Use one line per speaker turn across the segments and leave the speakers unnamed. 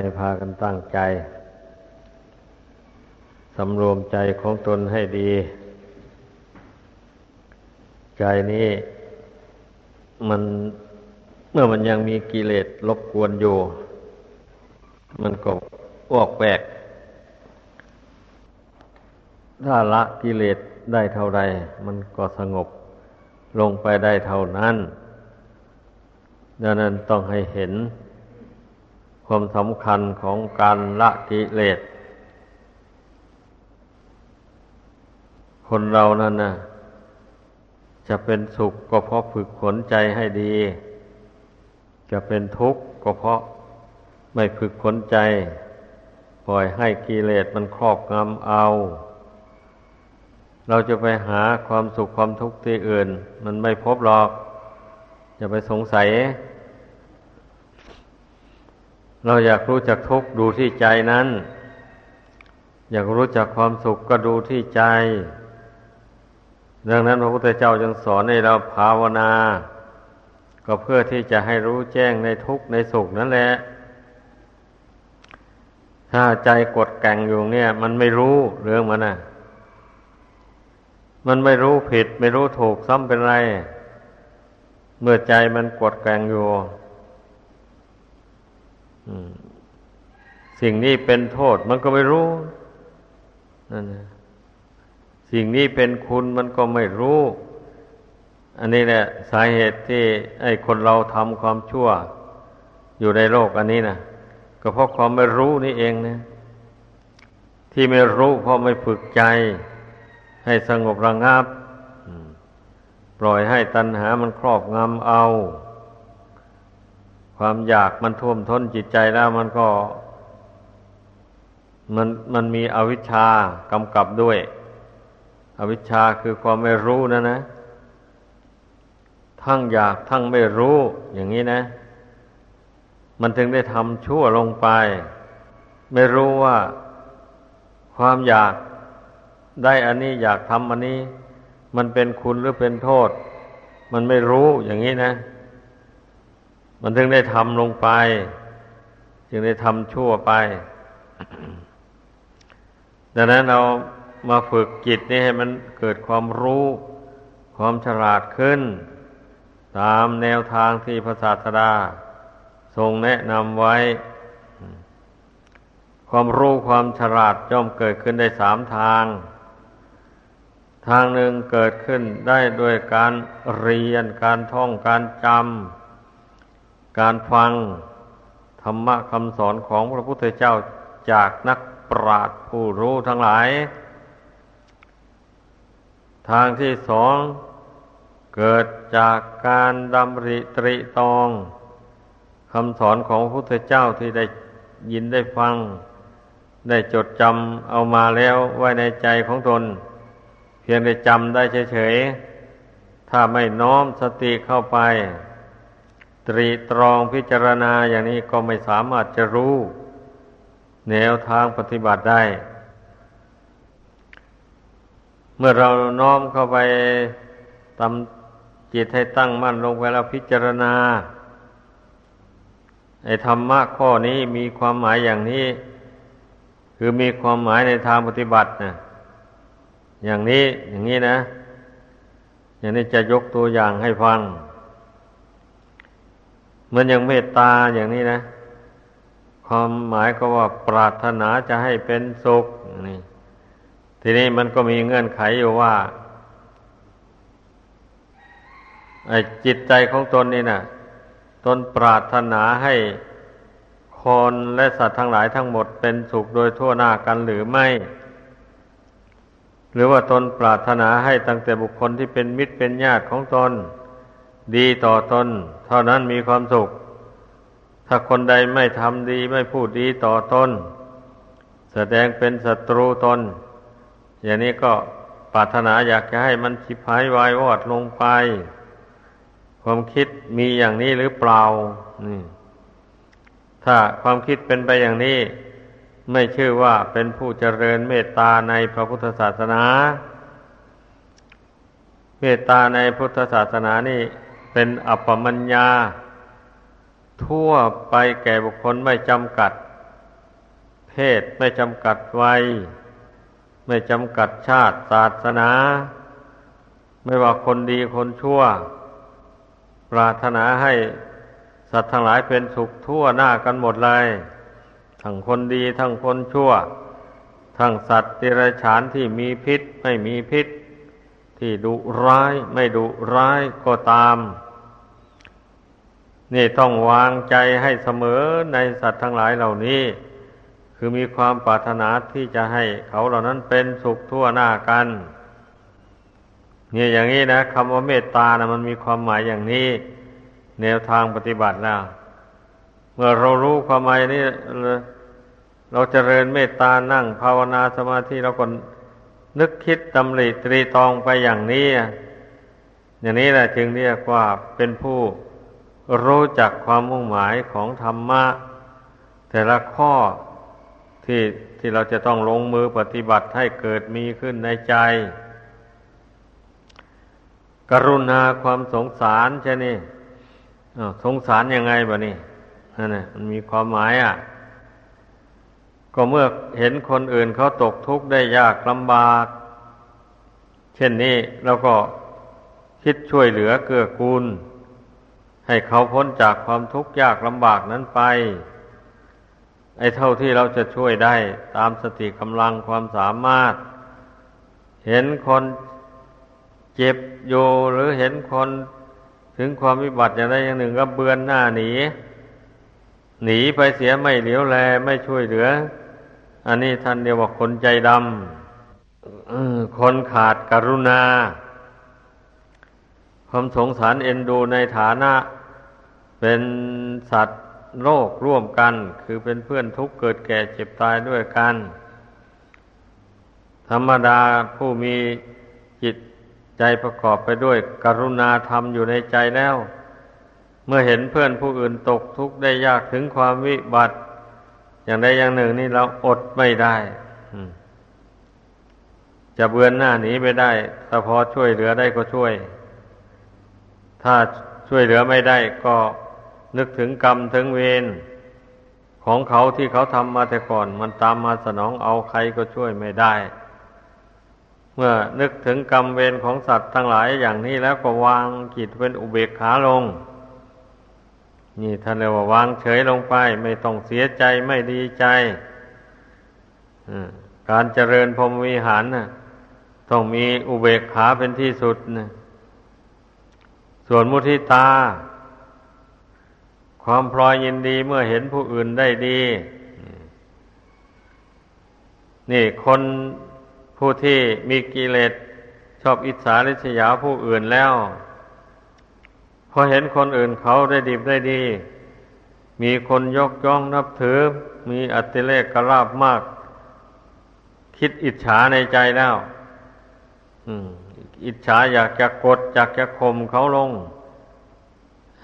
ให้พากันตั้งใจ สำรวมใจของตนให้ดี ใจนี้มันเมื่อมันยังมีกิเลสรบกวนอยู่ มันก็ออกแวก ถ้าละกิเลสได้เท่าใดมันก็สงบลงไปได้เท่านั้นดังนั้นต้องให้เห็น ความสำคัญของการละกิเลส คนเรานั่นนะจะเป็นสุขก็เพราะฝึกฝนใจให้ดี จะเป็นทุกข์ก็เพราะไม่ฝึกฝนใจ ปล่อยให้กิเลสมันครอบงำเอา เราจะไปหาความสุขความทุกข์ที่อื่น มันไม่พบหรอก อย่าไปสงสัย เราอยากรู้จักทุกข์ดูที่ใจนั้น อยากรู้จักความสุขก็ดูที่ใจ ดังนั้นพระพุทธเจ้าจึงสอนให้เราภาวนา ก็เพื่อที่จะให้รู้แจ้งในทุกข์ในสุขนั่นแหละ ถ้าใจกดแก่งอยู่เนี่ย มันไม่รู้เรื่องมันนะ่ะมันไม่รู้ผิด ไม่รู้ถูกซ้ำเป็นไร เมื่อใจมันกดแกงอยู่ สิ่งนี้เป็นโทษมันก็ไม่รู้นั่นสิ่งนี้เป็นคุณมันก็ไม่รู้ อันนี้แหละ สาเหตุที่ ไอ้คนเราทำความชั่ว อยู่ในโลกอันนี้นะก็เพราะความไม่รู้นี่เองนะที่ไม่รู้เพราะไม่ฝึกใจ ให้สงบระงับ ปล่อยให้ตัณหามันครอบงำเอา ความอยากมันท่วมท้นจิตใจแล้วมันก็ มันมันมีอวิชชากำกับด้วย อวิชชาคือความไม่รู้นะนะ ทั้งอยากทั้งไม่รู้อย่างนี้นะ มันถึงได้ทำชั่วลงไป ไม่รู้ว่าความอยากได้อันนี้อยากทำอันนี้ มันเป็นคุณหรือเป็นโทษ มันไม่รู้อย่างนี้นะ มันถึงได้ทำลงไป จึงได้ทำชั่วไป ดังนั้นเรามาฝึกจิตนี่ให้มันเกิดความรู้ความฉลาดขึ้น ตามแนวทางที่พระศาสดาทรงแนะนำไว้ ความรู้ความฉลาดย่อมเกิดขึ้นได้สามทาง ทางหนึ่งเกิดขึ้นได้ด้วยการเรียนการท่องการจำ การฟังธรรมะคำสอนของพระพุทธเจ้าจากนักปราชญ์ผู้รู้ทั้งหลาย ทางที่สองเกิดจากการดำริตริตองคำสอนของพระพุทธเจ้าที่ได้ยินได้ฟัง ได้จดจำเอามาแล้วไว้ในใจของตน เพียงได้จำได้เฉยๆ ถ้าไม่น้อมสติเข้าไป ตรีตรองพิจารณาอย่างนี้ก็ไม่สามารถจะรู้ แนวทางปฏิบัติได้ เมื่อเราน้อมเข้าไปทำจิตให้ตั้งมั่นลงไปแล้วพิจารณาไอ้ธรรมะข้อนี้มีความหมายอย่างนี้ คือมีความหมายในทางปฏิบัตินะอย่างนี้อย่างนี้นะ อย่างนี้จะยกตัวอย่างให้ฟัง มือนอย่างเมตตาอย่างนี้นะ ความหมายก็ว่าปรารถนาจะให้เป็นสุขนี่ทีนี้มันก็มีเงื่อนไขอยู่ว่าไอ้จิตใจของตนนี่นะตนปรารถนาให้คนและสัตว์ทั้งหลายทั้งหมดเป็นสุขโดยทั่วหน้ากันหรือไม่ หรือว่าตนปรารถนาให้ตั้งแต่บุคคลที่เป็นมิตรเป็นญาติของตน ดีต่อตน เท่านั้นมีความสุข ถ้าคนใดไม่ทำดีไม่พูดดีต่อตน แสดงเป็นศัตรูตน อย่างนี้ก็ปรารถนาอยากจะให้มันชิบหายวายวอดลงไป ความคิดมีอย่างนี้หรือเปล่านี่ถ้าความคิดเป็นไปอย่างนี้ ไม่ชื่อว่าเป็นผู้เจริญเมตตาในพระพุทธศาสนา เมตตาในพุทธศาสนานี่ เป็นอัปปมัญญา ทั่วไปแก่บุคคลไม่จำกัด เพศไม่จำกัดวัย ไม่จำกัดชาติศาสนา ไม่ว่าคนดีคนชั่ว ปรารถนาให้สัตว์ทั้งหลายเป็นสุขทั่วหน้ากันหมดเลย ทั้งคนดีทั้งคนชั่ว ทั้งสัตว์ติรฉานที่มีพิษไม่มีพิษ ที่ดุร้ายไม่ดุร้ายก็ตาม นี่ต้องวางใจให้เสมอในสัตว์ทั้งหลายเหล่านี้ คือมีความปรารถนาที่จะให้เขาเหล่านั้นเป็นสุขทั่วหน้ากันเนี่ยอย่างนี้นะคำว่าเมตตานะมันมีความหมายอย่างนี้ แนวทางปฏิบัติแล้ว เมื่อเรารู้ความหมายนี้เราจเจริญเมตตานั่งภาวนาสมาธิเราก็ นึกคิดตำริตรีตองไปอย่างนี้ อย่างนี้แหละจึงเรียกว่าเป็นผู้รู้จักความมุ่งหมายของธรรมะ แต่ละข้อที่ที่เราจะต้องลงมือปฏิบัติให้เกิดมีขึ้นในใจ กรุณาความสงสารใช่นี่สงสารยังไงบะนี่นั่นแหละมันมีความหมายอะ ก็เมื่อเห็นคนอื่นเขาตกทุกข์ได้ยากลำบาก เช่นนี้เราก็คิดช่วยเหลือเกื้อกูล ให้เขาพ้นจากความทุกข์ยากลำบากนั้นไป ไอ้เท่าที่เราจะช่วยได้ตามสติกำลังความสามารถ เห็นคนเจ็บอยู่หรือเห็นคนถึงความวิบัติอย่างใดอย่างหนึ่งก็เบือนหน้าหนี หนีไปเสียไม่เหลียวแลไม่ช่วยเหลือ อันนี้ท่านเรียกว่าคนใจดำคนขาดกรุณา ความสงสารเอ็นดูในฐานะ เป็นสัตว์โลกร่วมกัน คือเป็นเพื่อนทุกข์เกิดแก่เจ็บตายด้วยกัน ธรรมดาผู้มีจิตใจประกอบไปด้วยกรุณาธรรมอยู่ในใจแล้ว เมื่อเห็นเพื่อนผู้อื่นตกทุกข์ได้ยากถึงความวิบัติ อย่างใดอย่างหนึ่งนี่เราอดไม่ได้จะเบือนหน้าหนีไปได้ถ้าพอช่วยเหลือได้ก็ช่วย ถ้าช่วยเหลือไม่ได้ก็นึกถึงกรรมถึงเวรของเขาที่เขาทำมาแต่ก่อน มันตามมาสนองเอาใครก็ช่วยไม่ได้ เมื่อนึกถึงกรรมเวรของสัตว์ทั้งหลายอย่างนี้แล้วก็วางจิตเป็นอุเบกขาลง นี่ท่านเรียกว่าวางเฉยลงไป ไม่ต้องเสียใจไม่ดีใจการเจริญพรหมวิหารนะต้องมีอุเบกขาเป็นที่สุดนะส่วนมุทิตา ความพลอยยินดีเมื่อเห็นผู้อื่นได้ดี นี่คนผู้ที่มีกิเลสชอบอิจฉาริษยาผู้อื่นแล้ว พอเห็นคนอื่นเขาได้ดีได้ดี มีคนยกย่องนับถือ มีอัติเลกกราบมาก คิดอิจฉาในใจแล้วอิจฉาอยากจะกดอยากจะข่มเขาลง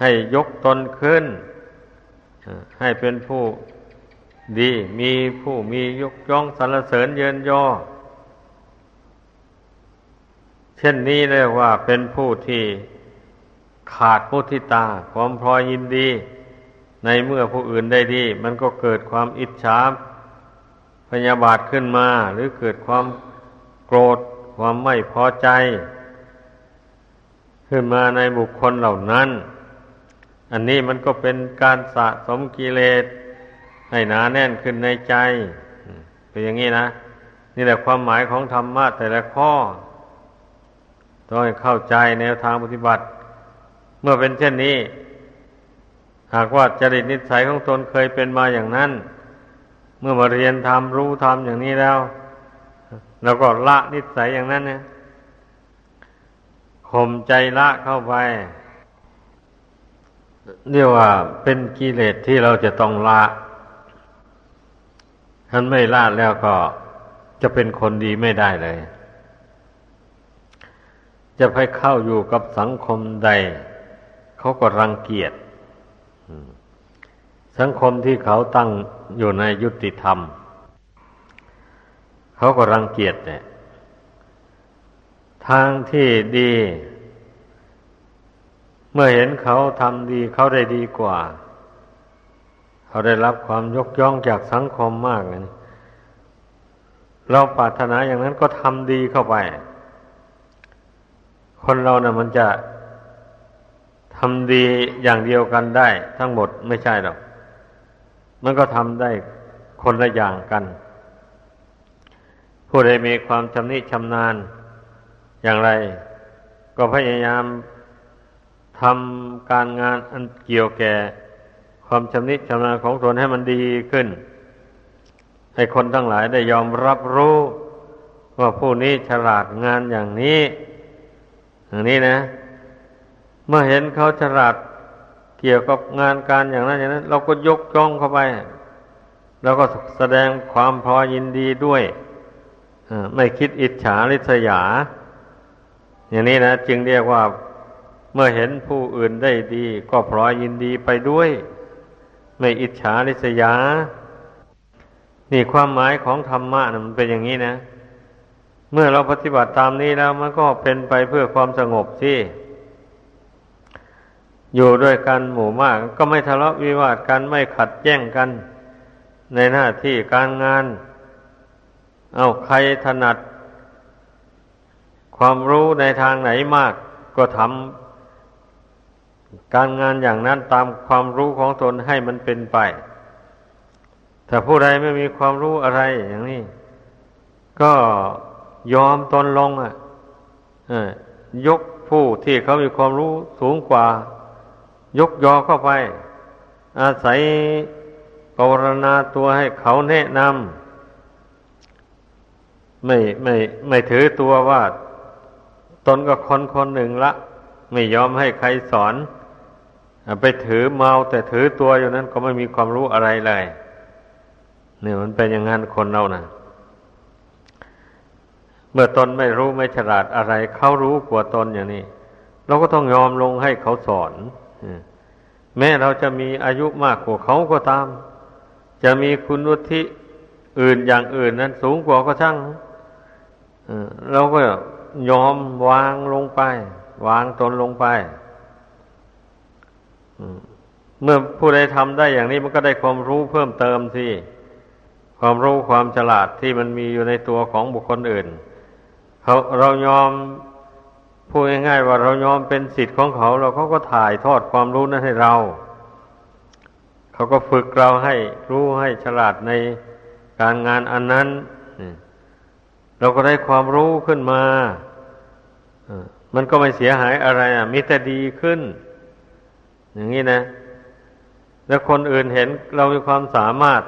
ให้ยกตนขึ้น ให้เป็นผู้ดี มีผู้มียกย่องสรรเสริญเยินยอ เช่นนี้เรียกว่าเป็นผู้ที่ ขาดมุทิตา ความพลอยยินดี ในเมื่อผู้อื่นได้ดี มันก็เกิดความอิจฉาพยาบาทขึ้นมา หรือเกิดความโกรธ ความไม่พอใจ ขึ้นมาในบุคคลเหล่านั้น อันนี้มันก็เป็นการสะสมกิเลสให้หนาแน่นขึ้นในใจเป็นอย่างนี้นะนี่แหละความหมายของธรรมะแต่ละข้อ ต้องเข้าใจแนวทางปฏิบัติ เมื่อเป็นเช่นนี้ หากว่าจริตนิสัยของตนเคยเป็นมาอย่างนั้น เมื่อมาเรียนทำรู้ทำอย่างนี้แล้วเราก็ละนิสัยอย่างนั้นเนี่ยข่มใจละเข้าไปเรียกว่าเป็นกิเลสที่เราจะต้องละท่านไม่ละแล้วก็จะเป็นคนดีไม่ได้เลย จะไปเข้าอยู่กับสังคมใด เขาก็รังเกียจสังคมที่เขาตั้งอยู่ในยุติธรรม เขาก็รังเกียจเนี่ย ทางที่ดี เมื่อเห็นเขาทำดีเขาได้ดีกว่า เขาได้รับความยกย่องจากสังคมมากเลยเราปรารถนาอย่างนั้นก็ทำดีเข้าไป คนเรานะ่ะมันจะ ทำดีอย่างเดียวกันได้ ทั้งหมดไม่ใช่หรอก มันก็ทำได้คนละอย่างกัน ผู้ใดมีความชำนิชำนาญอย่างไร ก็พยายามทำการงานอันเกี่ยวแก่ ความชำนิชำนาญของตนให้มันดีขึ้น ให้คนทั้งหลายได้ยอมรับรู้ว่าผู้นี้ฉลาดงานอย่างนี้ อย่างนี้นะ เมื่อเห็นเขาฉลาดเกี่ยวกับงานการอย่างนั้นอย่างนั้น เราก็ยกจ้องเข้าไป แล้วก็แสดงความพอยินดีด้วยไม่คิดอิจฉาริษยา อย่างนี้นะจึงเรียกว่าเมื่อเห็นผู้อื่นได้ดี ก็พลอยยินดีไปด้วย ไม่อิจฉาริษยา นี่ความหมายของธรรมะนะมันเป็นอย่างนี้นะ เมื่อเราปฏิบัติตามนี้แล้วมันก็เป็นไปเพื่อความสงบสิ อยู่ด้วยกันหมู่มาก ก็ไม่ทะเลาะวิวาทกันไม่ขัดแย้งกัน ในหน้าที่การงาน เอาใครถนัด ความรู้ในทางไหนมาก ก็ทำการงานอย่างนั้นตามความรู้ของตนให้มันเป็นไปถ้าผู้ใดไม่มีความรู้อะไรอย่างนี้ ก็ยอมตนลงอะยกผู้ที่เขามีความรู้สูงกว่า ยกยอเข้าไป อาศัยปรณาตัวให้เขาแนะนำไม่ไม่ไม่ถือตัวว่า ตนก็คนคนหนึ่งละ ไม่ยอมให้ใครสอน ไปถือเมาแต่ถือตัวอยู่นั้นก็ไม่มีความรู้อะไรเลยเนี่ยมันเป็นอย่างนั้นคนเรานะเมื่อตนไม่รู้ไม่ฉลาดอะไร เขารู้กว่าตนอย่างนี้ เราก็ต้องยอมลงให้เขาสอน แม้เราจะมีอายุมากกว่าเขาก็ตาม จะมีคุณวุฒิอื่นอย่างอื่นนั้นสูงกว่าก็ช่างเราก็ยอมวางลงไป วางตนลงไปเมื่อผู้ใดทำได้อย่างนี้มันก็ได้ความรู้เพิ่มเติมสิความรู้ความฉลาดที่มันมีอยู่ในตัวของบุคคลอื่นเขาเรายอม พูดง่ายๆว่าเรายอมเป็นสิทธิ์ของเขา เราเขาก็ถ่ายทอดความรู้นั้นให้เรา เขาก็ฝึกเราให้รู้ให้ฉลาดในการงานอันนั้นเราก็ได้ความรู้ขึ้นมามันก็ไม่เสียหายอะไรอะมิแต่ดีขึ้น อย่างนี้นะ แล้วคนอื่นเห็นเรามีความสามารถ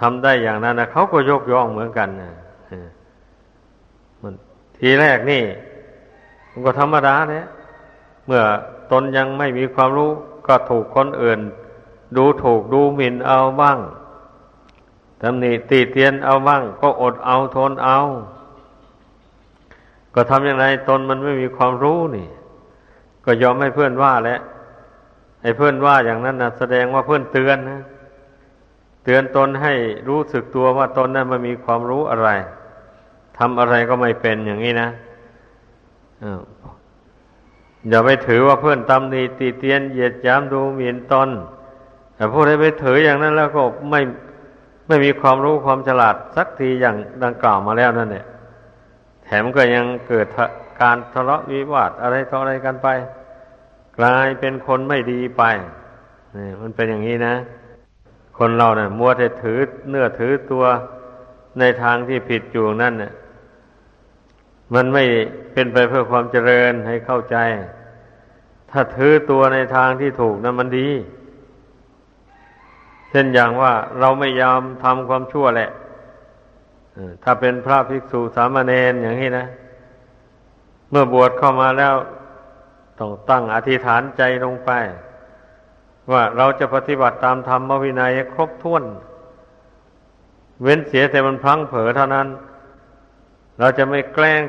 ทำได้อย่างนั้นนะเขาก็ยกย่องเหมือนกันนะมันทีแรกนี่ มันก็ธรรมดาเนี่ยเมื่อตนยังไม่มีความรู้ก็ถูกคนอื่น ดูถูกดูหมิ่นเอาบ้างตำหนิตีเตียนเอาบ้าง ก็อดเอาทนเอา ก็ทำอย่างไรตนมันไม่มีความรู้นี่ ก็ยอมให้เพื่อนว่าแล้วไอ้เพื่อนว่าอย่างนั้นนะแสดงว่าเพื่อนเตือนนะเตือนตนให้รู้สึกตัวว่าตนนั้นมันมีความรู้อะไรทำอะไรก็ไม่เป็นอย่างนี้นะ อย่าไปถือว่าเพื่อนตำหนิตีเตียนเหยียดย้ำดูหมิ่นตนแต่ผู้ใดไปถืออย่างนั้นแล้วก็ไม่ไม่มีความรู้ความฉลาดสักทีอย่างดังกล่าวมาแล้วนั่นเนี่ยแถมก็ยังเกิดการทะเลาะวิวาทอะไรต่ออะไรกันไป กลายเป็นคนไม่ดีไปนี่มันเป็นอย่างนี้นะ คนเราเนะ่ยมัวแต่ถือเนื้อถือตัวในทางที่ผิดอยู่นั่นเนี่ย มันไม่เป็นไปเพื่อความเจริญให้เข้าใจ ถ้าถือตัวในทางที่ถูกนั้นมันดี เช่นอย่างว่าเราไม่ยอมทำความชั่วแหละถ้าเป็นพระภิกษุสามเณรอย่างนี้นะ เมื่อบวชเข้ามาแล้วต้องตั้งอธิษฐานใจลงไป ว่าเราจะปฏิบัติตามธรรมวินัยครบถ้วน เว้นเสียแต่มันพลังเผลอเท่านั้น เราจะไม่แกล้ง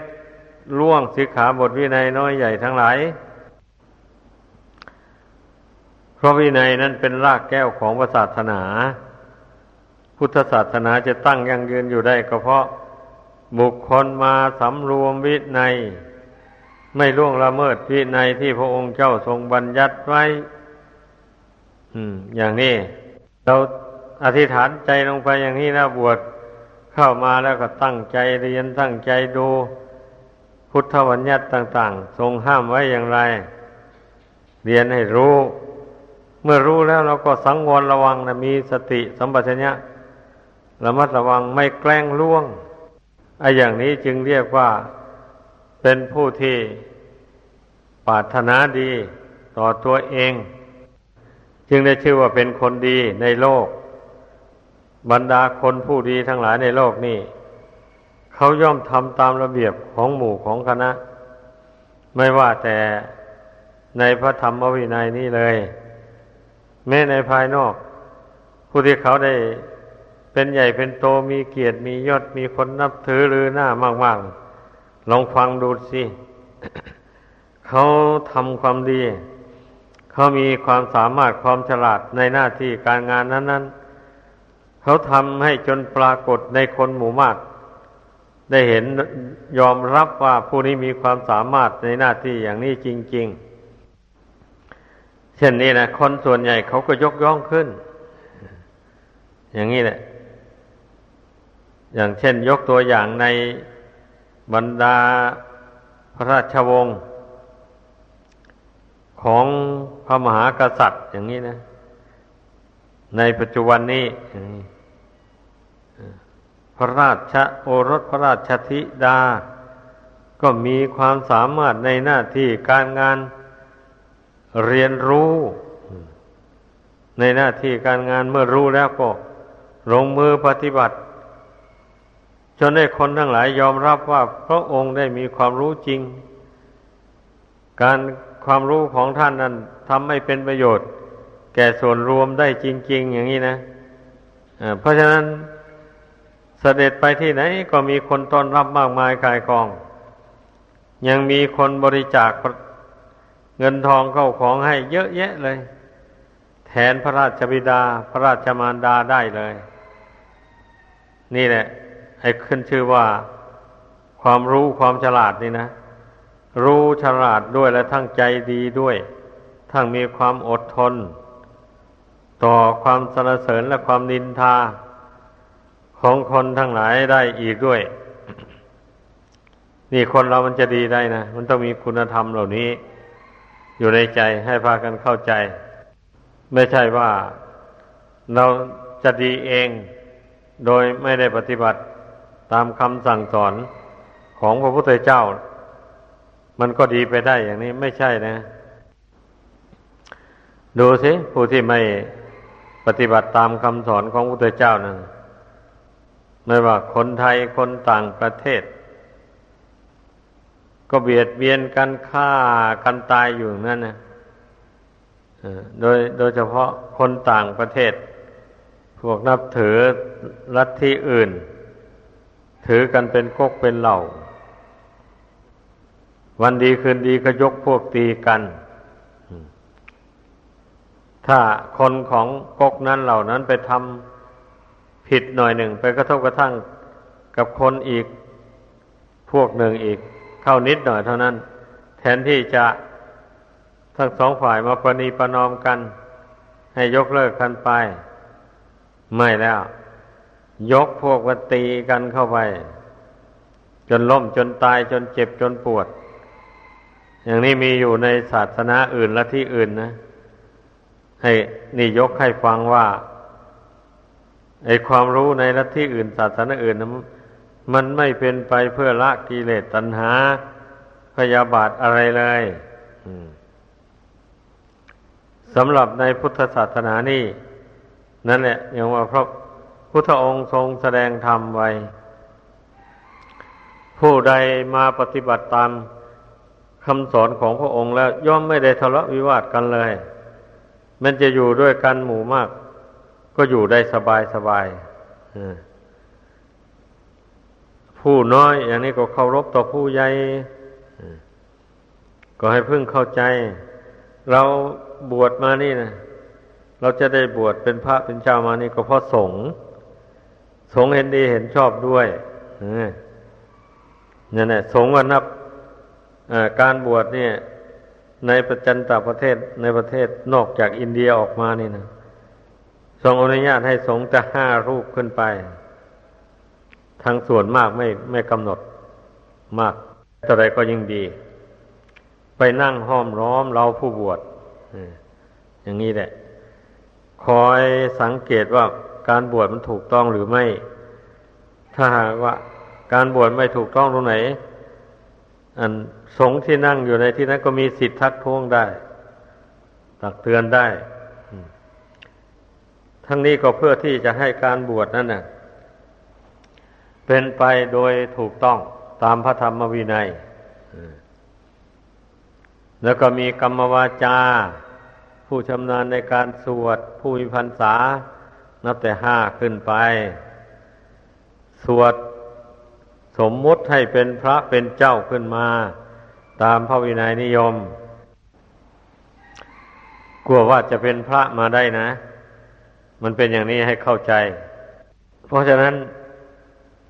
ล่วงสิกขาบทวินัยน้อยใหญ่ทั้งหลาย เพราะวินัยนั้นเป็นรากแก้วของศาสนา พุทธศาสนาจะตั้งยั่งยืนอยู่ได้ก็เพราะบุคคลมาสำรวมวินัย ไม่ล่วงละเมิดวินัยที่พระองค์เจ้าทรงบัญญัติไว้อืมอย่างนี้ เราอธิษฐานใจลงไปอย่างนี้นะบวช เข้ามาแล้วก็ตั้งใจเรียนตั้งใจดูพุทธวัญญัติต่าง ๆ ทรงห้ามไว้อย่างไร เรียนให้รู้ เมื่อรู้แล้วเราก็สังวรระวังนะมีสติสัมปชัญญะระมัดระวังไม่แกล้งล่วงไอ้อย่างนี้จึงเรียกว่าเป็นผู้ที่ปรารถนาดีต่อตัวเอง จึงได้ชื่อว่าเป็นคนดีในโลก บรรดาคนผู้ดีทั้งหลายในโลกนี่เขาย่อมทำตามระเบียบของหมู่ของคณะ ไม่ว่าแต่ในพระธรรมวินัยนี้เลย แม้ในภายนอก ผู้ที่เขาได้เป็นใหญ่เป็นโตมีเกียรติมียศมีคนนับถือหรือหน้ามากๆ ลองฟังดูสิเขาทำความดี เขามีความสามารถความฉลาดในหน้าที่การงานนั้น ๆ เขาทำให้จนปรากฏในคนหมู่มาก ได้เห็นยอมรับว่าผู้นี้มีความสามารถในหน้าที่อย่างนี้จริง ๆ เช่นนี้นะคนส่วนใหญ่เขาก็ยกย่องขึ้น อย่างนี้แหละ อย่างเช่น ยกตัวอย่างในบรรดาพระราชวงศ์ของพระมหากษัตริย์อย่างนี้นะ ในปัจจุบันนี้ พระราชโอรสพระราชธิดา ก็มีความสามารถในหน้าที่การงานเรียนรู้ ในหน้าที่การงานเมื่อรู้แล้วก็ลงมือปฏิบัติ จนได้คนทั้งหลายยอมรับว่าพระองค์ได้มีความรู้จริง การความรู้ของท่านนั้นทำให้เป็นประโยชน์ แก่ส่วนรวมได้จริง ๆ อย่างนี้นะะเพราะฉะนั้น เสด็จไปที่ไหนก็มีคนต้อนรับมากมายกายกอง ยังมีคนบริจาคเงินทองเข้าของให้เยอะแยะเลย แทนพระราชบิดาพระราชมารดาได้เลย นี่แหละให้ขึ้นชื่อว่า ความรู้ความฉลาดนี่นะ รู้ฉลาดด้วยและทั้งใจดีด้วย ทั้งมีความอดทน ต่อความสรรเสริญและความนินทา ของคนทั้งหลายได้อีกด้วย นี่คนเรามันจะดีได้นะ มันต้องมีคุณธรรมเหล่านี้ อยู่ในใจให้พากันเข้าใจ ไม่ใช่ว่า เราจะดีเอง โดยไม่ได้ปฏิบัติตามคำสั่งสอนของพระพุทธเจ้า มันก็ดีไปได้อย่างนี้ไม่ใช่นะ ดูสิผู้ที่ไม่ปฏิบัติตามคำสอนของพระพุทธเจ้านั้น ไม่ว่าคนไทยคนต่างประเทศ ก็เบียดเบียนกันฆ่ากันตายอยู่นั่นนะโดยโดยเฉพาะคนต่างประเทศ พวกนับถือลัทธิอื่น ถือกันเป็นกกเป็นเหล่า วันดีคืนดีก็ยกพวกตีกัน ถ้าคนของกกนั้นเหล่านั้นไปทำ ผิดหน่อยหนึ่ง ไปกระทบกระทั่งกับคนอีกพวกหนึ่งอีก เข้านิดหน่อยเท่านั้น แทนที่จะทั้งสองฝ่ายมาประนีประนอมกัน ให้ยกเลิกกันไป ไม่แล้ว ยกพวกวัตีกันเข้าไป จนล้มจนตายจนเจ็บจนปวด อย่างนี้มีอยู่ในศาสนาอื่นและที่อื่นนะ ให้นี่ยกให้ฟังว่า ไอความรู้ในลัทธิอื่นศาสนาอื่นนะมันไม่เป็นไปเพื่อละกิเลสตัณหา พยาบาทอะไรเลยสำหรับในพุทธศาสนานี่ นั่นแหละอย่างว่าพระพุทธองค์ทรงแสดงธรรมไว้ ผู้ใดมาปฏิบัติตามคำสอนของพระองค์แล้วย่อมไม่ได้ทะเลาะวิวาทกันเลย มันจะอยู่ด้วยกันหมู่มาก ก็อยู่ได้สบายสบายผู้น้อยอย่างนี้ก็เคารพต่อผู้ใหญ่ก็ให้พึ่งเข้าใจ เราบวชมานี่นะเราจะได้บวชเป็นพระเป็นเจ้ามานี่ก็เพราะสงฆ์สงเห็นดีเห็นชอบด้วยนี่นแหละสงว่านับการบวชเนี่ย ในประจันตประเทศในประเทศนอกจากอินเดียออกมานี่นะ ทรงอนุญาตให้สงฆ์จะห้ารูปขึ้นไปทั้งส่วนมากไม่ไม่กำหนดมากแต่ใดก็ยิ่งดี ไปนั่งห้อมร้อมเราผู้บวชอย่างนี้แหละ คอยสังเกตว่าการบวชมันถูกต้องหรือไม่ ถ้าหากว่า การบวชไม่ถูกต้องตรงไหน อันสงฆ์ที่นั่งอยู่ในที่นั้นก็มีสิทธิทักท้วงได้ ตักเตือนได้ ทั้งนี้ก็เพื่อที่จะให้การบวชนั้นน่ะเป็นไปโดยถูกต้องตามพระธรรมวินัย แล้วก็มีกรรมวาจา ผู้ชำนาญในการสวด ผู้มีพรรษา นับแต่ห้าขึ้นไป สวดสมมุติให้เป็นพระเป็นเจ้าขึ้นมา ตามพระวินัยนิยม กลัวว่าจะเป็นพระมาได้นะ มันเป็นอย่างนี้ให้เข้าใจ เพราะฉะนั้น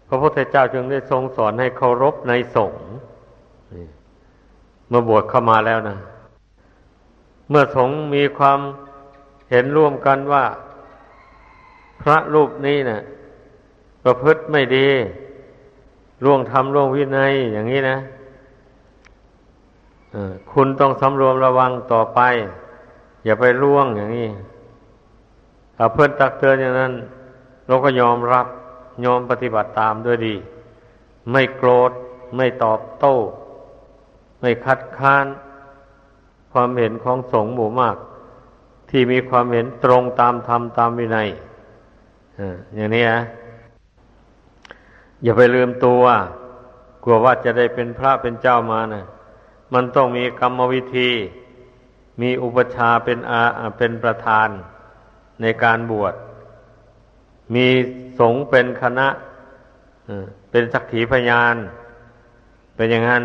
พระพุทธเจ้าจึงได้ทรงสอนให้เคารพในสงฆ์เมื่อบวชเข้ามาแล้วนะ เมื่อสงฆ์มีความเห็นร่วมกันว่า พระรูปนี้นะ่ะ ประพฤติไม่ดีร่วงทำร่วงวินัยอย่างนี้นะคุณต้องสำรวมระวังต่อไป อย่าไปร่วงอย่างนี้ ถ้าเพื่อนตักเตือนอย่างนั้น เราก็ยอมรับยอมปฏิบัติตามด้วยดี ไม่โกรธ ไม่ตอบโต้ ไม่คัดค้าน ความเห็นของสงฆ์หมู่มาก ที่มีความเห็นตรงตามธรรมตามวินัยอย่างนี้นะอย่าไปลืมตัวกลัวว่าจะได้เป็นพระเป็นเจ้ามานะมันต้องมีกรรมวิธี มีอุปชาเป็นอาเป็นประธาน ในการบวช มีสงฆ์เป็นคณะเป็นสักขีพยาน เป็นอย่างนั้น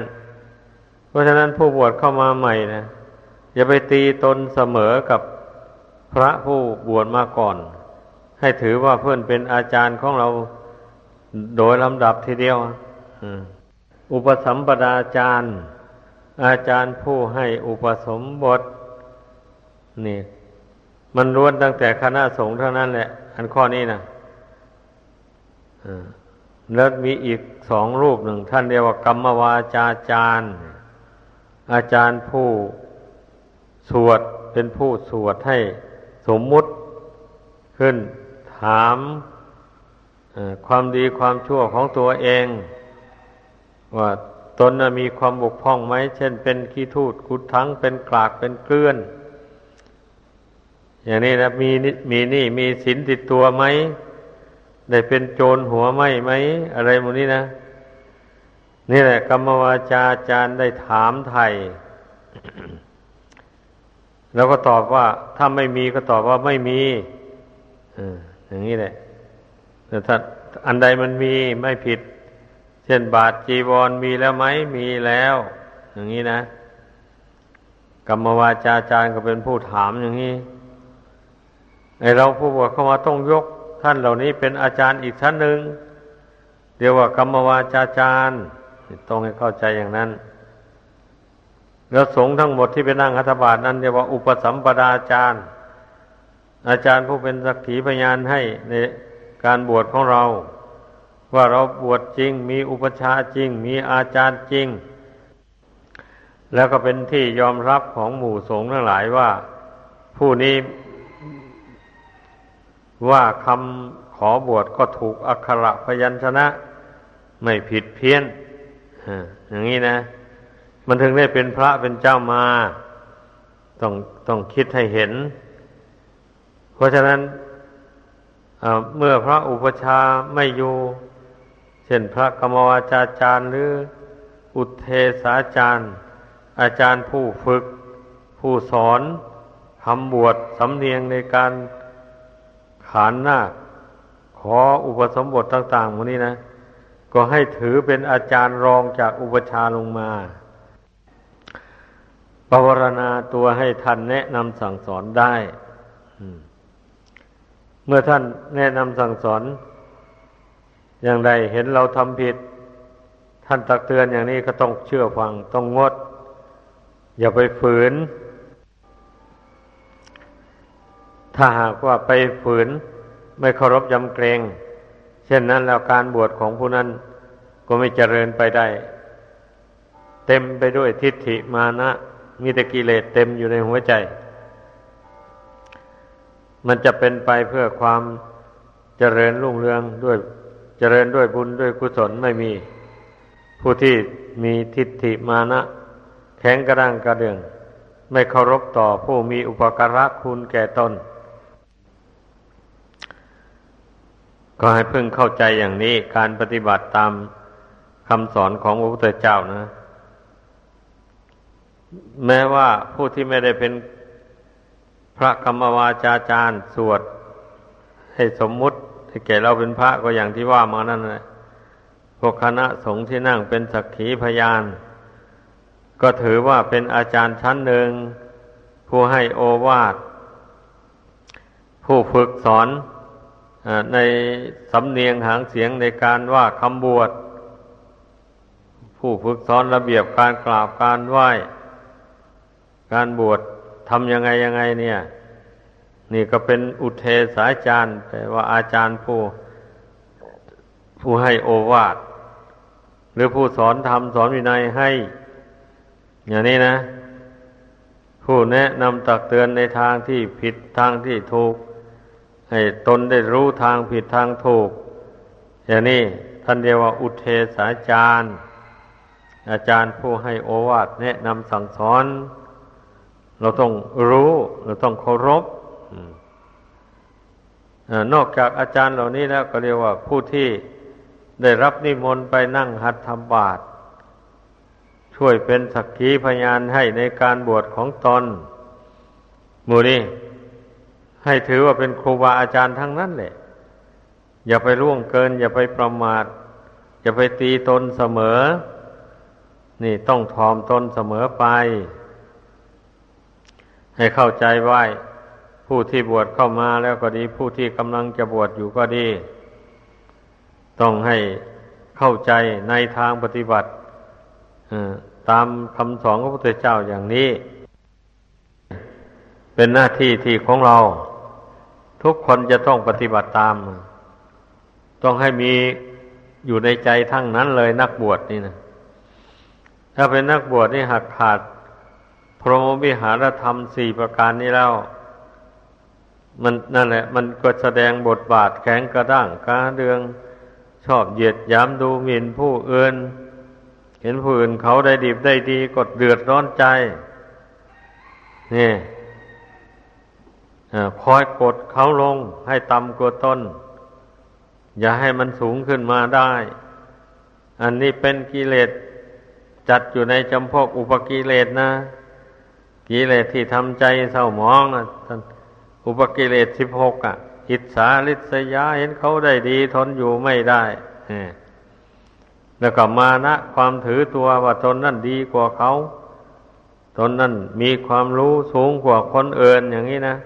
เพราะฉะนั้นผู้บวชเข้ามาใหม่นะอย่าไปตีตนเสมอกับพระผู้บวชมาก่อน ให้ถือว่าเพื่อนเป็นอาจารย์ของเราโดยลำดับทีเดียวอุปสัมปดาจารย์ อาจารย์ผู้ให้อุปสมบทนี่ มันล้วนตั้งแต่คณะสงฆ์เท่านั้นแหละ อันข้อนี้นะแล้วมีอีกสองรูปหนึ่ง ท่านเรียกว่ากรรมวาจาจารย์ อาจารย์ผู้สวดเป็นผู้สวดให้สมมุติขึ้นถามความดีความชั่วของตัวเอง ว่าตนมีความบกพร่องไหม เช่นเป็นขี้ทูดกุดทั้งเป็นกลากเป็นเกลื่อน อย่างนี้นะมีมีนี่มีสินติดตัวไหมได้เป็นโจรหัวไหมไหม อะไรหมดนี้นะ นี่แหละกรรมวาจาจารย์ได้ถามไทย แล้วก็ตอบว่า ถ้าไม่มีก็ตอบว่าไม่มีอย่างนี้แหละแต่ถ้าอันใดมันมีไม่ผิด เช่นบาทจีวรมีแล้วไหมมีแล้ว อย่างนี้นะ กรรมวาจาจารย์ก็เป็นผู้ถามอย่างนี้ เราผู้บวชเข้ามาต้องยก ท่านเหล่านี้เป็นอาจารย์อีกชั้นหนึ่งเรียกว่ากรรมวาจาจารย์ต้องให้เข้าใจอย่างนั้น แล้วสงฆ์ทั้งหมดที่ไปนั่งอัฐบาทนั้นเรียกว่าอุปสัมปดาจารย์ อาจารย์ผู้เป็นสักขีพยานให้ในการบวชของเรา ว่าเราบวชจริง มีอุปชาจริง มีอาจารย์จริง แล้วก็เป็นที่ยอมรับของหมู่สงฆ์ทั้งหลายว่า ผู้นี้ ว่าคำขอบวชก็ถูกอักขระพยัญชนะ ไม่ผิดเพี้ยนอย่างนี้นะ มันถึงได้เป็นพระเป็นเจ้ามา ต้องต้องคิดให้เห็น เพราะฉะนั้นเมื่อพระอุปชาไม่อยู่ เช่นพระกรรมวาจาจารย์หรืออุเทศาจารย์ อาจารย์ผู้ฝึก ผู้สอนทำบวชสำเนียงในการ ขานน้าขออุปสมบทต่างๆพวกนี้นะ ก็ให้ถือเป็นอาจารย์รองจากอุปชาลงมาปวารณาตัวให้ท่านแนะนำสั่งสอนได้เมื่อท่านแนะนำสั่งสอน อย่างใดเห็นเราทำผิด ท่านตักเตือนอย่างนี้ก็ต้องเชื่อฟังต้องงด อย่าไปฝืน ถ้าหากว่าไปฝืนไม่เคารพยำเกรง เช่นนั้นแล้วการบวชของผู้นั้นก็ไม่เจริญไปได้ เต็มไปด้วยทิฏฐิมานะ มีแต่กิเลสเต็มอยู่ในหัวใจ มันจะเป็นไปเพื่อความเจริญรุ่งเรืองด้วยเจริญด้วยบุญด้วยกุศลไม่มี ผู้ที่มีทิฏฐิมานะ แข็งกระด้างกระเดือง ไม่เคารพต่อผู้มีอุปการะคุณแก่ตน ก็ให้พึ่งเข้าใจอย่างนี้การปฏิบัติตามคำสอนของพระพุทธเจ้านะ แม้ว่าผู้ที่ไม่ได้เป็นพระกรรมวาจาจารย์สวด ให้สมมุติให้แก่เราเป็นพระก็อย่างที่ว่ามานั่นแหละพวกคณะสงฆ์ที่นั่งเป็นสักขีพยาน ก็ถือว่าเป็นอาจารย์ชั้นหนึ่ง ผู้ให้โอวาท ผู้ฝึกสอน ในสำเนียงหางเสียงในการว่าคำบวช ผู้ฝึกสอนระเบียบการกราบการไหว้ การบวชทำยังไงยังไงเนี่ย นี่ก็เป็นอุเทศาจารย์แปลว่าอาจารย์ผู้ ผู้ให้โอวาท หรือผู้สอนธรรมสอนวินัยให้ อย่างนี้นะ ผู้แนะนำตักเตือนในทางที่ผิดทางที่ถูก ให้ตนได้รู้ทางผิดทางถูก อย่างนี้ท่านเรียกว่าอุเทศาจารย์ อาจารย์ผู้ให้โอวาทแนะนำสั่งสอน เราต้องรู้ เราต้องเคารพนอกจากอาจารย์เหล่านี้แล้วก็เรียกว่าผู้ที่ได้รับนิมนต์ไปนั่งหัดทำบาตรช่วยเป็นสักขีพยานให้ในการบวชของตนมูนี้ ให้ถือว่าเป็นครูบาอาจารย์ทั้งนั้นแหละ อย่าไปล่วงเกิน อย่าไปประมาท อย่าไปตีตนเสมอ นี่ต้องทอมตนเสมอไป ให้เข้าใจไว้ผู้ที่บวชเข้ามาแล้วก็ดี ผู้ที่กำลังจะบวชอยู่ก็ดี ต้องให้เข้าใจในทางปฏิบัติตามคำสอนของพระพุทธเจ้าอย่างนี้ เป็นหน้าที่ที่ของเรา ทุกคนจะต้องปฏิบัติตาม ต้องให้มีอยู่ในใจทั้งนั้นเลยนักบวชนี่นะถ้าเป็นนักบวชนี่หักขาด พรหมวิหารธรรมสี่ประการนี้แล้ว มันนั่นแหละ มันก็แสดงบทบาทแข็งกระด้างกาเดือง ชอบเหยียดย้ำดูหมิ่นผู้อื่นเห็นผู้อื่นเขาได้ดีได้ดี กดเดือดร้อนใจนี่ คอยกดเขาลงให้ต่ำกว่าต้นอย่าให้มันสูงขึ้นมาได้ อันนี้เป็นกิเลสจัดอยู่ในจำพวกอุปกิเลสนะกิเลสที่ทำใจเศร้าหมองอุปกิเลสสิบหกอะ อิจฉาริษยาเห็นเขาได้ดี ทนอยู่ไม่ได้แล้วก็มานะ ความถือตัวว่าตนนั่นดีกว่าเขา ตนนั่นมีความรู้สูงกว่าคนอื่นอย่างนี้นะ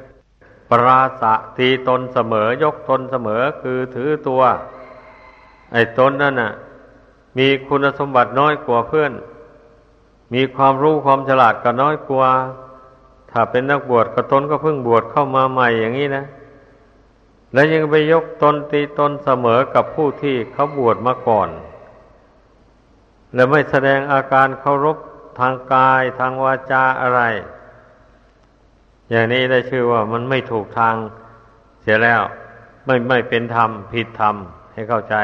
ปราศะตีตนเสมอยกตนเสมอคือถือตัว ไอ้ตนนั่นน่ะ มีคุณสมบัติน้อยกว่าเพื่อน มีความรู้ความฉลาดก็น้อยกว่า ถ้าเป็นนักบวชก็ตนก็เพิ่งบวชเข้ามาใหม่อย่างนี้นะ แล้วยังไปยกตนตีตนเสมอกับผู้ที่เขาบวชมาก่อน แล้วไม่แสดงอาการเคารพทางกายทางวาจาอะไร อย่างนี้ได้ชื่อว่ามันไม่ถูกทางเสียแล้ว ไม่ไม่เป็นธรรม ผิดธรรม ให้เข้าใจ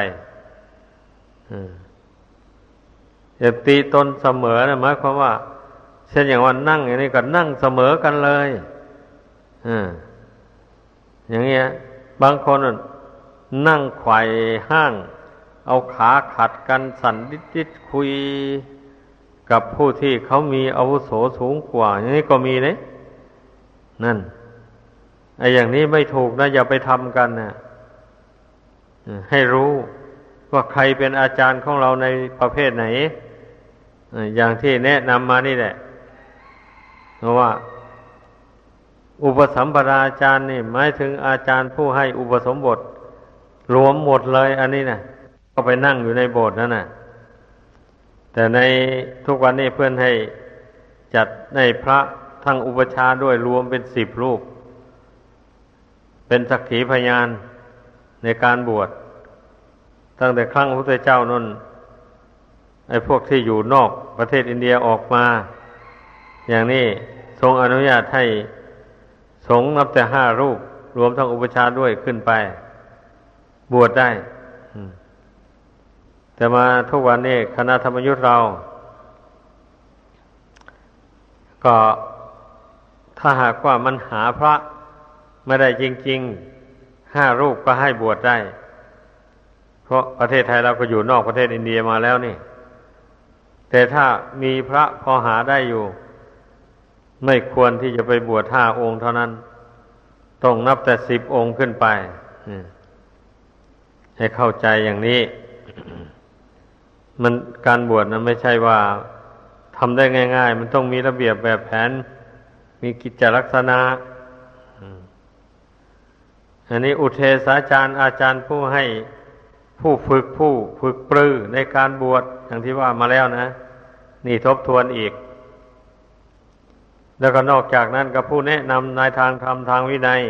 อย่าตีตนเสมอนะหมายความว่า เช่นอย่างวันนั่งอย่างนี้ก็นั่งเสมอกันเลยอย่างเงี้ย บางคนนั่งไขว่ห้าง เอาขาขัดกันสั่นดิดๆคุยกับผู้ที่เขามีอาวุโสสูงกว่า อย่างนี้ก็มีเลย นั่นไอ้อย่างนี้ไม่ถูกนะ อย่าไปทำกันนะให้รู้ว่าใครเป็นอาจารย์ของเราในประเภทไหน อย่างที่แนะนำมานี่แหละเพราะว่า อุปสัมปนาจารย์นี่หมายถึงอาจารย์ผู้ให้อุปสมบท รวมหมดเลยอันนี้นะก็ไปนั่งอยู่ในโบสถ์นั่นนะแต่ในทุกวันนี้เพื่อนให้จัดในพระ ทั้งอุปชาด้วยรวมเป็นสิบรูป เป็นสักขีพยานในการบวช ตั้งแต่ครั้งพระพุทธเจ้านนไอ้พวกที่อยู่นอกประเทศอินเดียออกมา อย่างนี้ทรงอนุญาตให้สงนับแต่ห้ารูป รวมทั้งอุปชาด้วยขึ้นไป บวชได้ แต่มาทุกวันนี้คณะธรรมยุทธ์เรา ก็ ถ้าหากว่ามันหาพระไม่ได้จริงๆห้ารูปก็ให้บวชได้ เพราะประเทศไทยเราก็อยู่นอกประเทศอินเดียมาแล้วนี่ แต่ถ้ามีพระพอหาได้อยู่ ไม่ควรที่จะไปบวชห้าองค์เท่านั้น ต้องนับแต่สิบองค์ขึ้นไปให้เข้าใจอย่างนี้ มันการบวชนะไม่ใช่ว่าทำได้ง่าย ๆ มันต้องมีระเบียบแบบแผน มีกิจลักษณะอันนี้อุเทศอาจารย์อาจารย์ผู้ให้ผู้ฝึกผู้ฝึกปรือในการบวชอย่างที่ว่ามาแล้วนะ นี่ทบทวนอีก แล้วก็นอกจากนั้นก็ผู้แนะนำในทางธรรมทางวินัย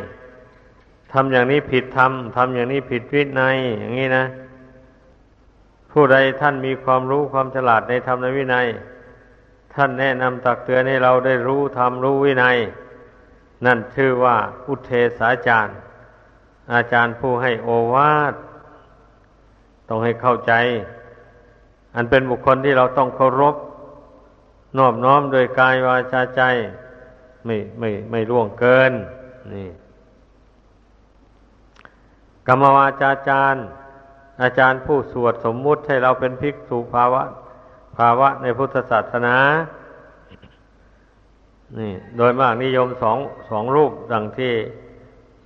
ทำอย่างนี้ผิดธรรมทำอย่างนี้ผิดวินัยอย่างนี้นะ ผู้ใดท่านมีความรู้ความฉลาดในธรรมในวินัย ท่านแนะนำตักเตือนให้เราได้รู้ธรรมรู้วินัย นั่นชื่อว่าอุเทศาจารย์ อาจารย์ผู้ให้โอวาทต้องให้เข้าใจ อันเป็นบุคคลที่เราต้องเคารพนอบน้อมโดยกายวาจาใจ ไม่ไม่ไม่ล่วงเกิน นี่ กรรมวาจาจารย์ อาจารย์ผู้สวดสมมุติให้เราเป็นภิกษุภาวะ ภาวะในพุทธศาสนา นี่ โดยมากนิยมสองสองรูปดังที่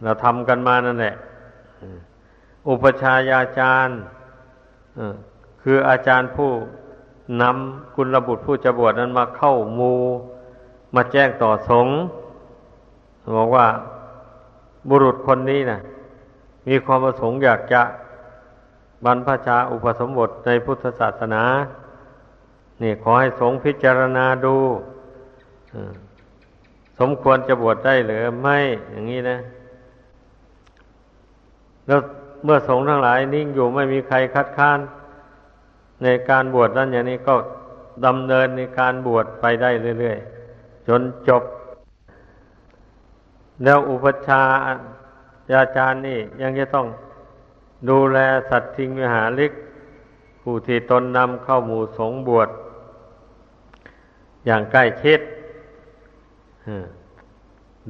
เราทำกันมานั่นแหละ อุปชายาจารย์คืออาจารย์ผู้นำกุลบุตรผู้จะบวชนั้นมาเข้ามูมาแจ้งต่อสงฆ์บอกว่าบุรุษคนนี้นะมีความประสงค์อยากจะบรรพชาอุปสมบทในพุทธศาสนา นี่ขอให้สงฆ์พิจารณาดูสมควรจะบวชได้หรือไม่อย่างนี้นะ แล้วเมื่อสงฆ์ทั้งหลายนิ่งอยู่ไม่มีใครคัดค้าน ในการบวชนั้นอย่างนี้ก็ดำเนินในการบวชไปได้เรื่อยๆ จนจบ แล้วอุปชาอาจารย์นี่ยังจะต้องดูแลสัตว์ทิ้งวิหาริก ผู้ที่ตนนำเข้าหมู่สงบวช อย่างใกล้ชิด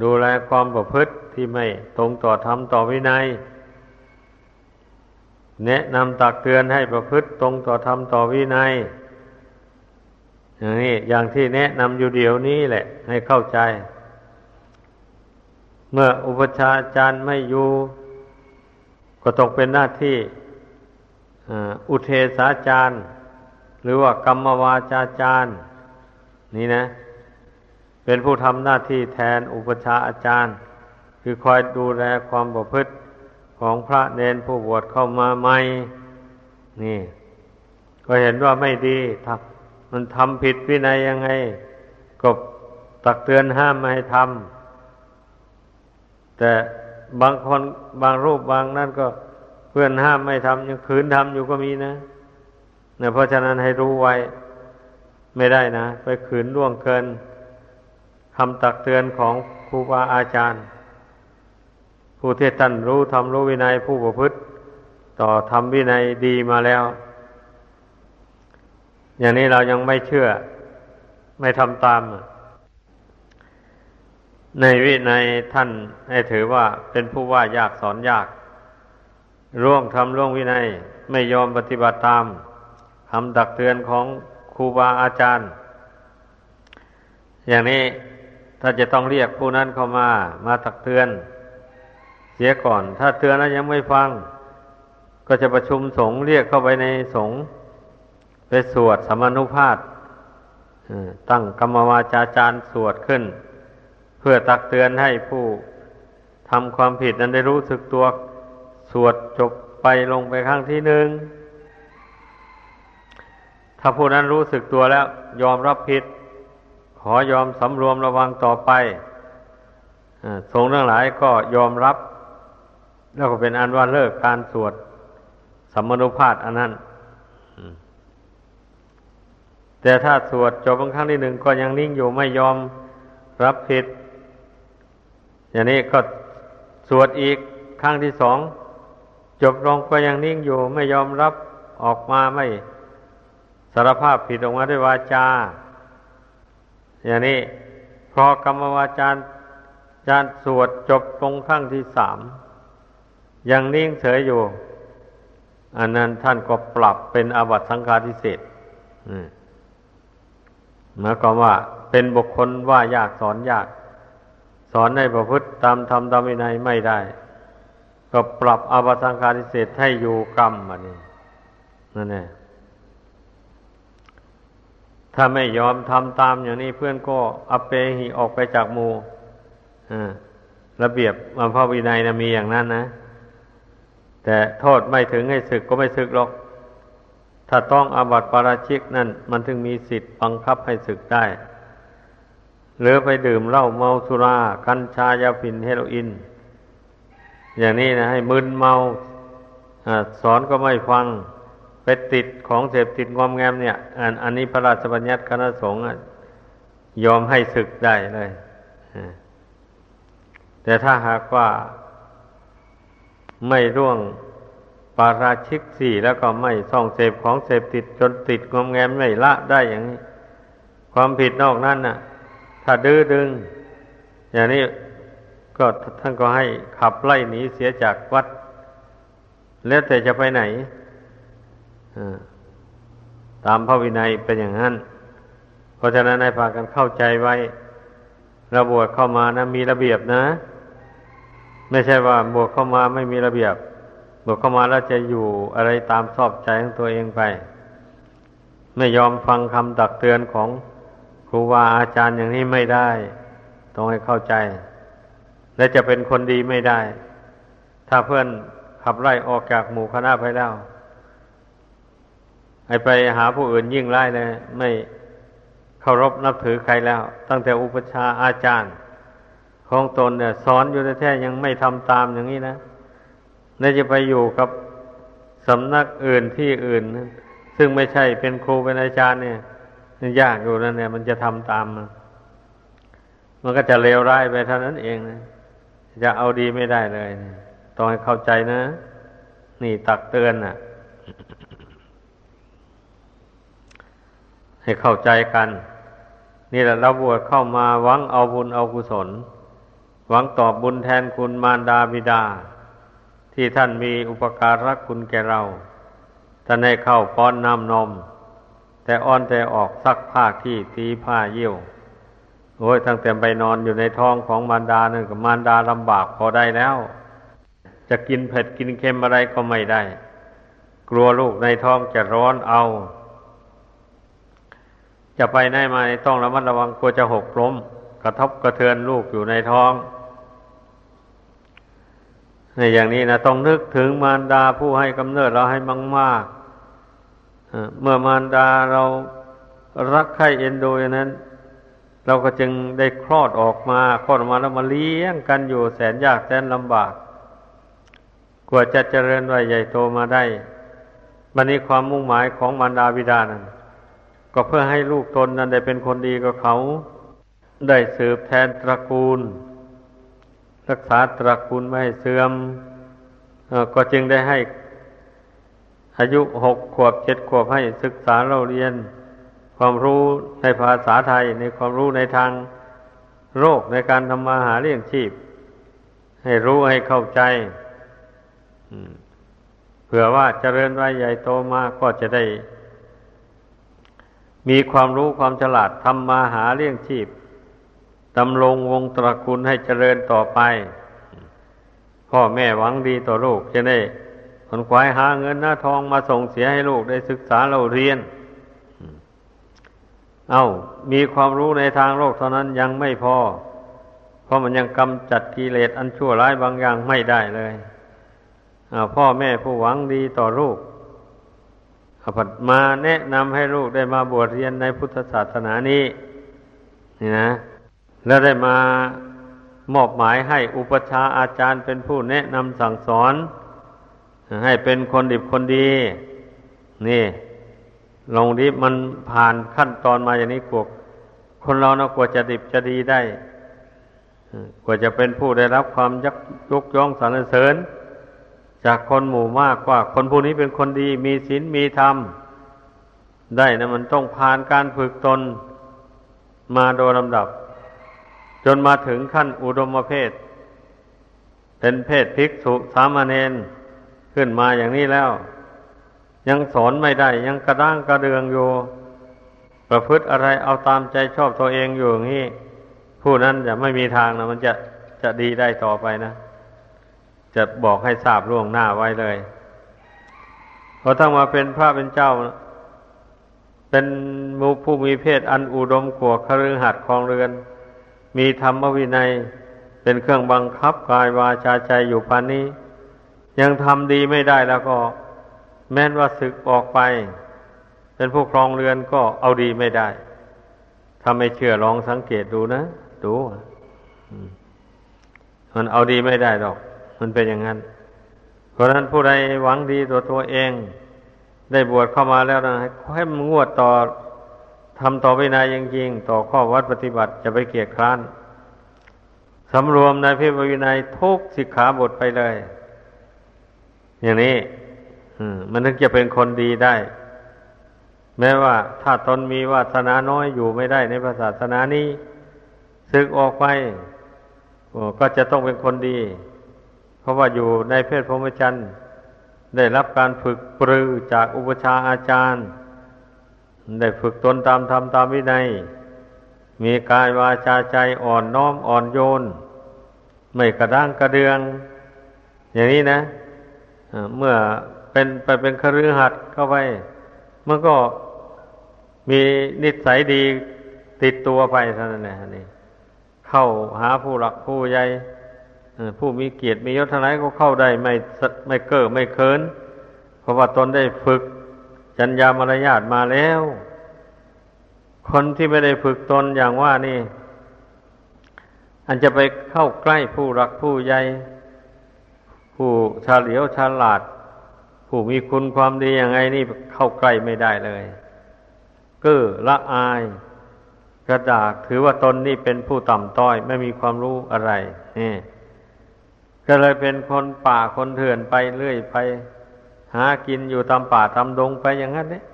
ดูแลความประพฤติที่ไม่ตรงต่อธรรมต่อวินัย แนะนำตักเตือนให้ประพฤติตรงต่อธรรมต่อวินัย อย่างนี้อย่างที่แนะนำอยู่เดี๋ยวนี้แหละ ให้เข้าใจ เมื่ออุปชาจารย์ไม่อยู่ก็ตกเป็นหน้าที่อุเทศาจารย์ หรือว่ากรรมวาจาจารย์ นี่นะ เป็นผู้ทำหน้าที่แทนอุปชาอาจารย์ คือคอยดูแลความประพฤติของพระเนนผู้บวชเข้ามาใหม่นี่ ก็เห็นว่าไม่ดีทักมันทำผิดวินัยยังไง ก็ตักเตือนห้ามไม่ให้ทำแต่บางคนบางรูปบางนั่นก็เพื่อนห้ามไม่ทำยังขืนทำอยู่ก็มีนะเนี่ยเพราะฉะนั้นให้รู้ไว้ ไม่ได้นะ ไปขืนล่วงเกินคำตักเตือนของครูบาอาจารย์ ผู้ที่ท่านรู้ทำรู้วินัยผู้ประพฤติ ต่อทำวินัยดีมาแล้ว อย่างนี้เรายังไม่เชื่อ ไม่ทำตาม ในวินัยท่านให้ถือว่าเป็นผู้ว่ายากสอนยาก ร่วงทำร่วงวินัยไม่ยอมปฏิบัติตามคำตักเตือนของ รูบาอาจารย์ อย่างนี้ถ้าจะต้องเรียกผู้นั้นเข้ามา มาตักเตือน เสียก่อน ถ้าเตือนแล้วยังไม่ฟัง ก็จะประชุมสงฆ์เรียกเข้าไปในสงฆ์ไปสวดสมานุภาพตั้งกรรมวาจาจารย์สวดขึ้น เพื่อตักเตือนให้ผู้ทำความผิดนั้นได้รู้สึกตัว สวดจบไปลงไปครั้งที่หนึ่ง ถ้าผู้นั้นรู้สึกตัวแล้ว ยอมรับผิด ขอยอมสำรวมระวังต่อไปสงฆ์ทั้งหลายก็ยอมรับ แล้วก็เป็นอันว่าเลิกการสวดสัมมนุภาพอันนั้นแต่ถ้าสวดจบบางครั้งที่หนึ่งก็ยังนิ่งอยู่ไม่ยอมรับผิด อย่างนี้ก็สวดอีกครั้งที่สองจบลงก็ยังนิ่งอยู่ไม่ยอมรับออกมาไม่ สารภาพผิดออกมาด้วยวาจา อย่างนี้พอกรรมวาจาจารสวดจบตรงข้างที่สามยังนิ่งเฉยอยู่ อันนั้นท่านก็ปรับเป็นอาบัตสังฆาทิเศษหมายความว่า เป็นบุคคลว่ายากสอนยาก สอนในประพฤติตามธรรมตามวินัยไม่ได้ ก็ปรับอาบัตสังฆาทิเศษให้อยู่กรรมอันนี้นั่นแหละ ถ้าไม่ยอมทำตามอย่างนี้เพื่อนก็อเปหิออกไปจากหมู่ระเบียบมาพระวินัยนะมีอย่างนั้นนะ แต่โทษไม่ถึงให้ศึกก็ไม่ศึกหรอก ถ้าต้องอาบัติปาราชิกนั่น มันถึงมีสิทธิ์บังคับให้ศึกได้ หรือไปดื่มเหล้าเมาสุรา กัญชายาผินเฮโรอีนอย่างนี้นะให้มึนเมาอสอนก็ไม่ฟัง ไปติดของเสพติดงอมแงมเนี่ย อันอันนี้พระราชบัญญัติคณะสงฆ์ยอมให้ศึกได้เลยแต่ถ้าหากว่าไม่ร่วงปาราชิกสี่แล้วก็ไม่ส่องเสพของเสพติดจนติดงอมแงมไม่ละได้อย่างนี้ ความผิดนอกนั้นน่ะ ถ้าดื้อดึง อย่างนี้ก็ท่านก็ให้ขับไล่หนีเสียจากวัด แล้วแต่จะไปไหน ตามพระวินัยเป็นอย่างนั้น เพราะฉะนั้นให้พากันเข้าใจไว้เราบวชเข้ามานะมีระเบียบนะ ไม่ใช่ว่าบวชเข้ามาไม่มีระเบียบ บวชเข้ามาแล้วจะอยู่อะไรตามชอบใจของตัวเองไป ไม่ยอมฟังคำตักเตือนของครูบาอาจารย์อย่างนี้ไม่ได้ ต้องให้เข้าใจ และจะเป็นคนดีไม่ได้ ถ้าเพื่อนขับไล่ออกจากหมู่คณะไปแล้ว ให้ไปหาผู้อื่นยิ่งไล่เลยไม่เคารพนับถือใครแล้ว ตั้งแต่อุปชาอาจารย์ ของตนเนี่ย สอนอยู่แท้ๆยังไม่ทำตามอย่างนี้นะน่าจะไปอยู่กับสำนักอื่นที่อื่น ซึ่งไม่ใช่เป็นครูเป็นอาจารย์เนี่ยยากอยู่นั่นเนี่ยมันจะทำตามมันมันก็จะเลวร้ายไปเท่านั้นเองนะจะเอาดีไม่ได้เลย ต้องให้เข้าใจนะ นี่ตักเตือนนะ่ะ ให้เข้าใจกัน นี่แหละเราบวชเข้ามาหวังเอาบุญเอากุศล หวังตอบบุญแทนคุณมารดาบิดา ที่ท่านมีอุปการะคุณแก่เรา ท่านให้เข้าป้อนน้ำนม แต่อ้อนแต่ออกซักผ้าที่ตีผ้าเยี่ยวโอ้ยตั้งแต่ไปนอนอยู่ในท้องของมารดานั่นกับมารดาลำบากพอได้แล้ว จะกินเผ็ดกินเค็มอะไรก็ไม่ได้ กลัวลูกในท้องจะร้อนเอา จะไปไหนมาต้องระมัดระวังกลัวจะหกล้ม กระทบกระเทือนลูกอยู่ในท้องในอย่างนี้นะต้องนึกถึงมารดาผู้ให้กำเนิดเราให้มังมากเมื่อมารดาเรารักใคร่เอ็นดูอย่างนั้น เราก็จึงได้คลอดออกมาคลอดออกมาแล้วมาเลี้ยงกันอยู่แสนยากแสนลำบาก กว่าจะเจริญวัยใหญ่โตมาได้ บันนี้ความมุ่งหมายของมารดาบิดานั้น ก็เพื่อให้ลูกตนนั้นได้เป็นคนดีกับเขา ได้สืบแทนตระกูล รักษาตระกูลไม่ให้เสื่อมก็จึงได้ให้ อายุหกขวบเจ็ดขวบให้ศึกษาเราเรียน ความรู้ในภาษาไทยในความรู้ในทางโรคในการทำมาหาเลี้ยงชีพ ให้รู้ให้เข้าใจเผื่อว่าเจริญวัยใหญ่โตมาก็จะได้ มีความรู้ความฉลาดทำมาหาเลี้ยงชีพดำรงวงตระกูลให้เจริญต่อไป พ่อแม่หวังดีต่อลูกจะได้ขนขวายหาเงินหน้าทองมาส่งเสียให้ลูกได้ศึกษาเราเรียน เอา้า มีความรู้ในทางโลกเท่านั้นยังไม่พอ เพราะมันยังกำจัดกิเลสอันชั่วร้ายบางอย่างไม่ได้เลย พ่อแม่ผู้หวังดีต่อลูก ผัดมาแนะนำให้ลูกได้มาบวชเรียนในพุทธศาสนานี้นี่นะ แล้วได้มามอบหมายให้อุปชาอาจารย์เป็นผู้แนะนำสั่งสอน ให้เป็นคนดีคนดี นี่ลงดิมันผ่านขั้นตอนมาอย่างนี้กวกคนเรานะกว่าจะดิบจะดีได้ กว่าจะเป็นผู้ได้รับความยักยกย่องสรรเสริญ จากคนหมู่มากว่า คนผู้นี้เป็นคนดีมีศีลมีธรรม ได้นะมันต้องผ่านการฝึกตนมาโดยลำดับ จนมาถึงขั้นอุดมเพศ เป็นเพศภิกษุสามเณรขึ้นมาอย่างนี้แล้ว ยังสอนไม่ได้ ยังกระด้างกระเดืองอยู่ประพฤติอะไรเอาตามใจชอบตัวเองอยู่อย่างนี้ ผู้นั้นจะไม่มีทางนะมันจะจะดีได้ต่อไปนะ จะบอกให้ทราบล่วงหน้าไว้เลยพอทั้งมาเป็นพระเป็นเจ้า เป็นมูผู้มีเพศอันอุดมกว่าคฤหัสถ์ครองเรือน มีธรรมวินัย เป็นเครื่องบังคับกายวาจาใจอยู่ปานนี้ ยังทำดีไม่ได้แล้วก็ แม้นว่าศึกออกไป เป็นผู้ครองเรือนก็เอาดีไม่ได้ถ้าไม่เชื่อลองสังเกตดูนะ ดูมันเอาดีไม่ได้หรอก มันเป็นอย่างนั้น เพราะนั้นผู้ใดหวังดีตัวตัวเอง ได้บวชเข้ามาแล้วนะให้มันงวดต่อทำต่อไปนายจริงๆต่อข้อวัดปฏิบัติจะไปเกียรคร้านสำรวมในพิวินัยทุกสิกขาบทไปเลย อย่างนี้มันถึงจะเป็นคนดีได้ แม้ว่าถ้าตนมีวาสนาน้อยอยู่ไม่ได้ในศาสนานี้ ซึกออกไปก็จะต้องเป็นคนดี ราะว่าอยู่ในเพศพรหมจรรย์ได้รับการฝึกปรือจากอุปชาอาจารย์ ได้ฝึกตนตามธรรมตามวินัย มีกายวาจาใจอ่อนน้อมอ่อนโยน ไม่กระด้างกระเดือง อย่างนี้นะเมื่อเป็นไปเป็นคฤหัสถ์เข้าไปมันก็มีนิสัยดีติดตัวไปเท่านั้นแหละนี่เข้าหาผู้หลักผู้ใหญ่ ผู้มีเกียรติมียศเท่าไรก็เข้าได้ไม่ไม่เก้อไม่เคินเพราะว่าตนได้ฝึกจัญญามารยาทมาแล้ว คนที่ไม่ได้ฝึกตนอย่างว่านี่ อันจะไปเข้าใกล้ผู้รักผู้ใหญ่ผู้ชาเหลียวชาลาด ผู้มีคุณความดีอย่างไงนี่เข้าใกล้ไม่ได้เลยเก้อละอาย กระดากถือว่าตนนี่เป็นผู้ต่ำต้อย ไม่มีความรู้อะไรนี่ ก็เลยเป็นคนป่าคนเถื่อนไปเรื่อยไป หากินอยู่ตามป่าตามดงไปอย่างนั้นเนี่ย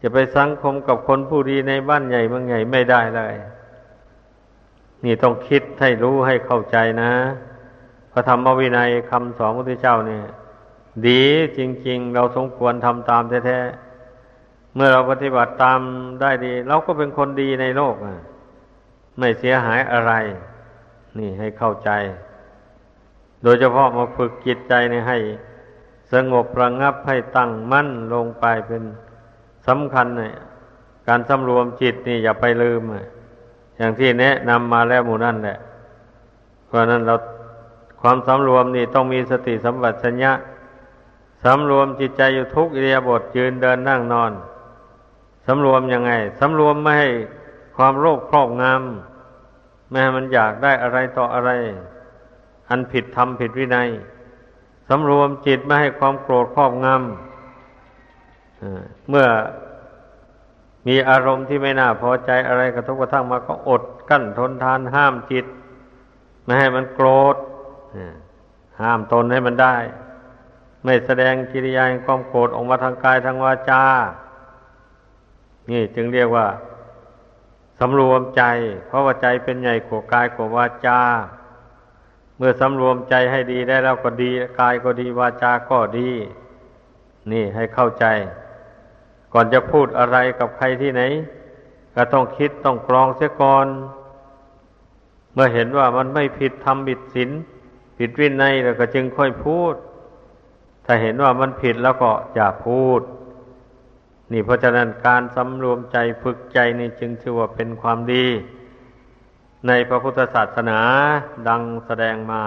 จะไปสังคมกับคนผู้ดีในบ้านใหญ่เมืองใหญ่ไม่ได้เลย นี่ต้องคิดให้รู้ให้เข้าใจนะพระธรรมวินัยคำสอนพระพุทธเจ้าเนี่ย ดีจริง ๆ เราสมควรทำตามแท้ๆเมื่อเราปฏิบัติตามได้ดี เราก็เป็นคนดีในโลกไม่เสียหายอะไร นี่ให้เข้าใจ โดยเฉพาะมาฝึกจิตใจในให้ สงบระงับให้ตั้งมั่นลงไปเป็นสำคัญเนี่ยการสำรวมจิตนี่อย่าไปลืม อย่างที่แนะนำมาแล้วหมู่นั่นแหละ เพราะนั้นเราความสำรวมนี่ต้องมีสติสัมปชัญญะสำรวมจิตใจอยู่ทุกอิริยาบถยืนเดินนั่งนอนสำรวมยังไงสำรวมไม่ให้ความโรคครอบงำไม่ให้มันอยากได้อะไรต่ออะไร อันผิดธรรมผิดวินัยสำรวมจิตไม่ให้ความโกรธครอบงำเมื่อมีอารมณ์ที่ไม่น่าพอใจอะไรกระทบกระทั่งมาก็อดกั้นทนทานห้ามจิต ไม่ให้มันโกรธห้ามตนให้มันได้ ไม่แสดงกิริยาความโกรธออกมาทางกายทางวาจา นี่จึงเรียกว่าสำรวมใจ เพราะว่าใจเป็นใหญ่กว่ากายกว่าวาจา เมื่อสำรวมใจให้ดีได้แล้วก็ดี กายก็ดีวาจาก็ดี นี่ให้เข้าใจ ก่อนจะพูดอะไรกับใครที่ไหน ก็ต้องคิดต้องกรองเสียก่อน เมื่อเห็นว่ามันไม่ผิดทำผิดศีลผิดวินัยแล้วก็จึงค่อยพูด ถ้าเห็นว่ามันผิดแล้วก็อย่าพูด นี่เพราะฉะนั้นการสำรวมใจฝึกใจนี่จึงถือว่าเป็นความดี ในพระพุทธศาสนาดังแสดงมา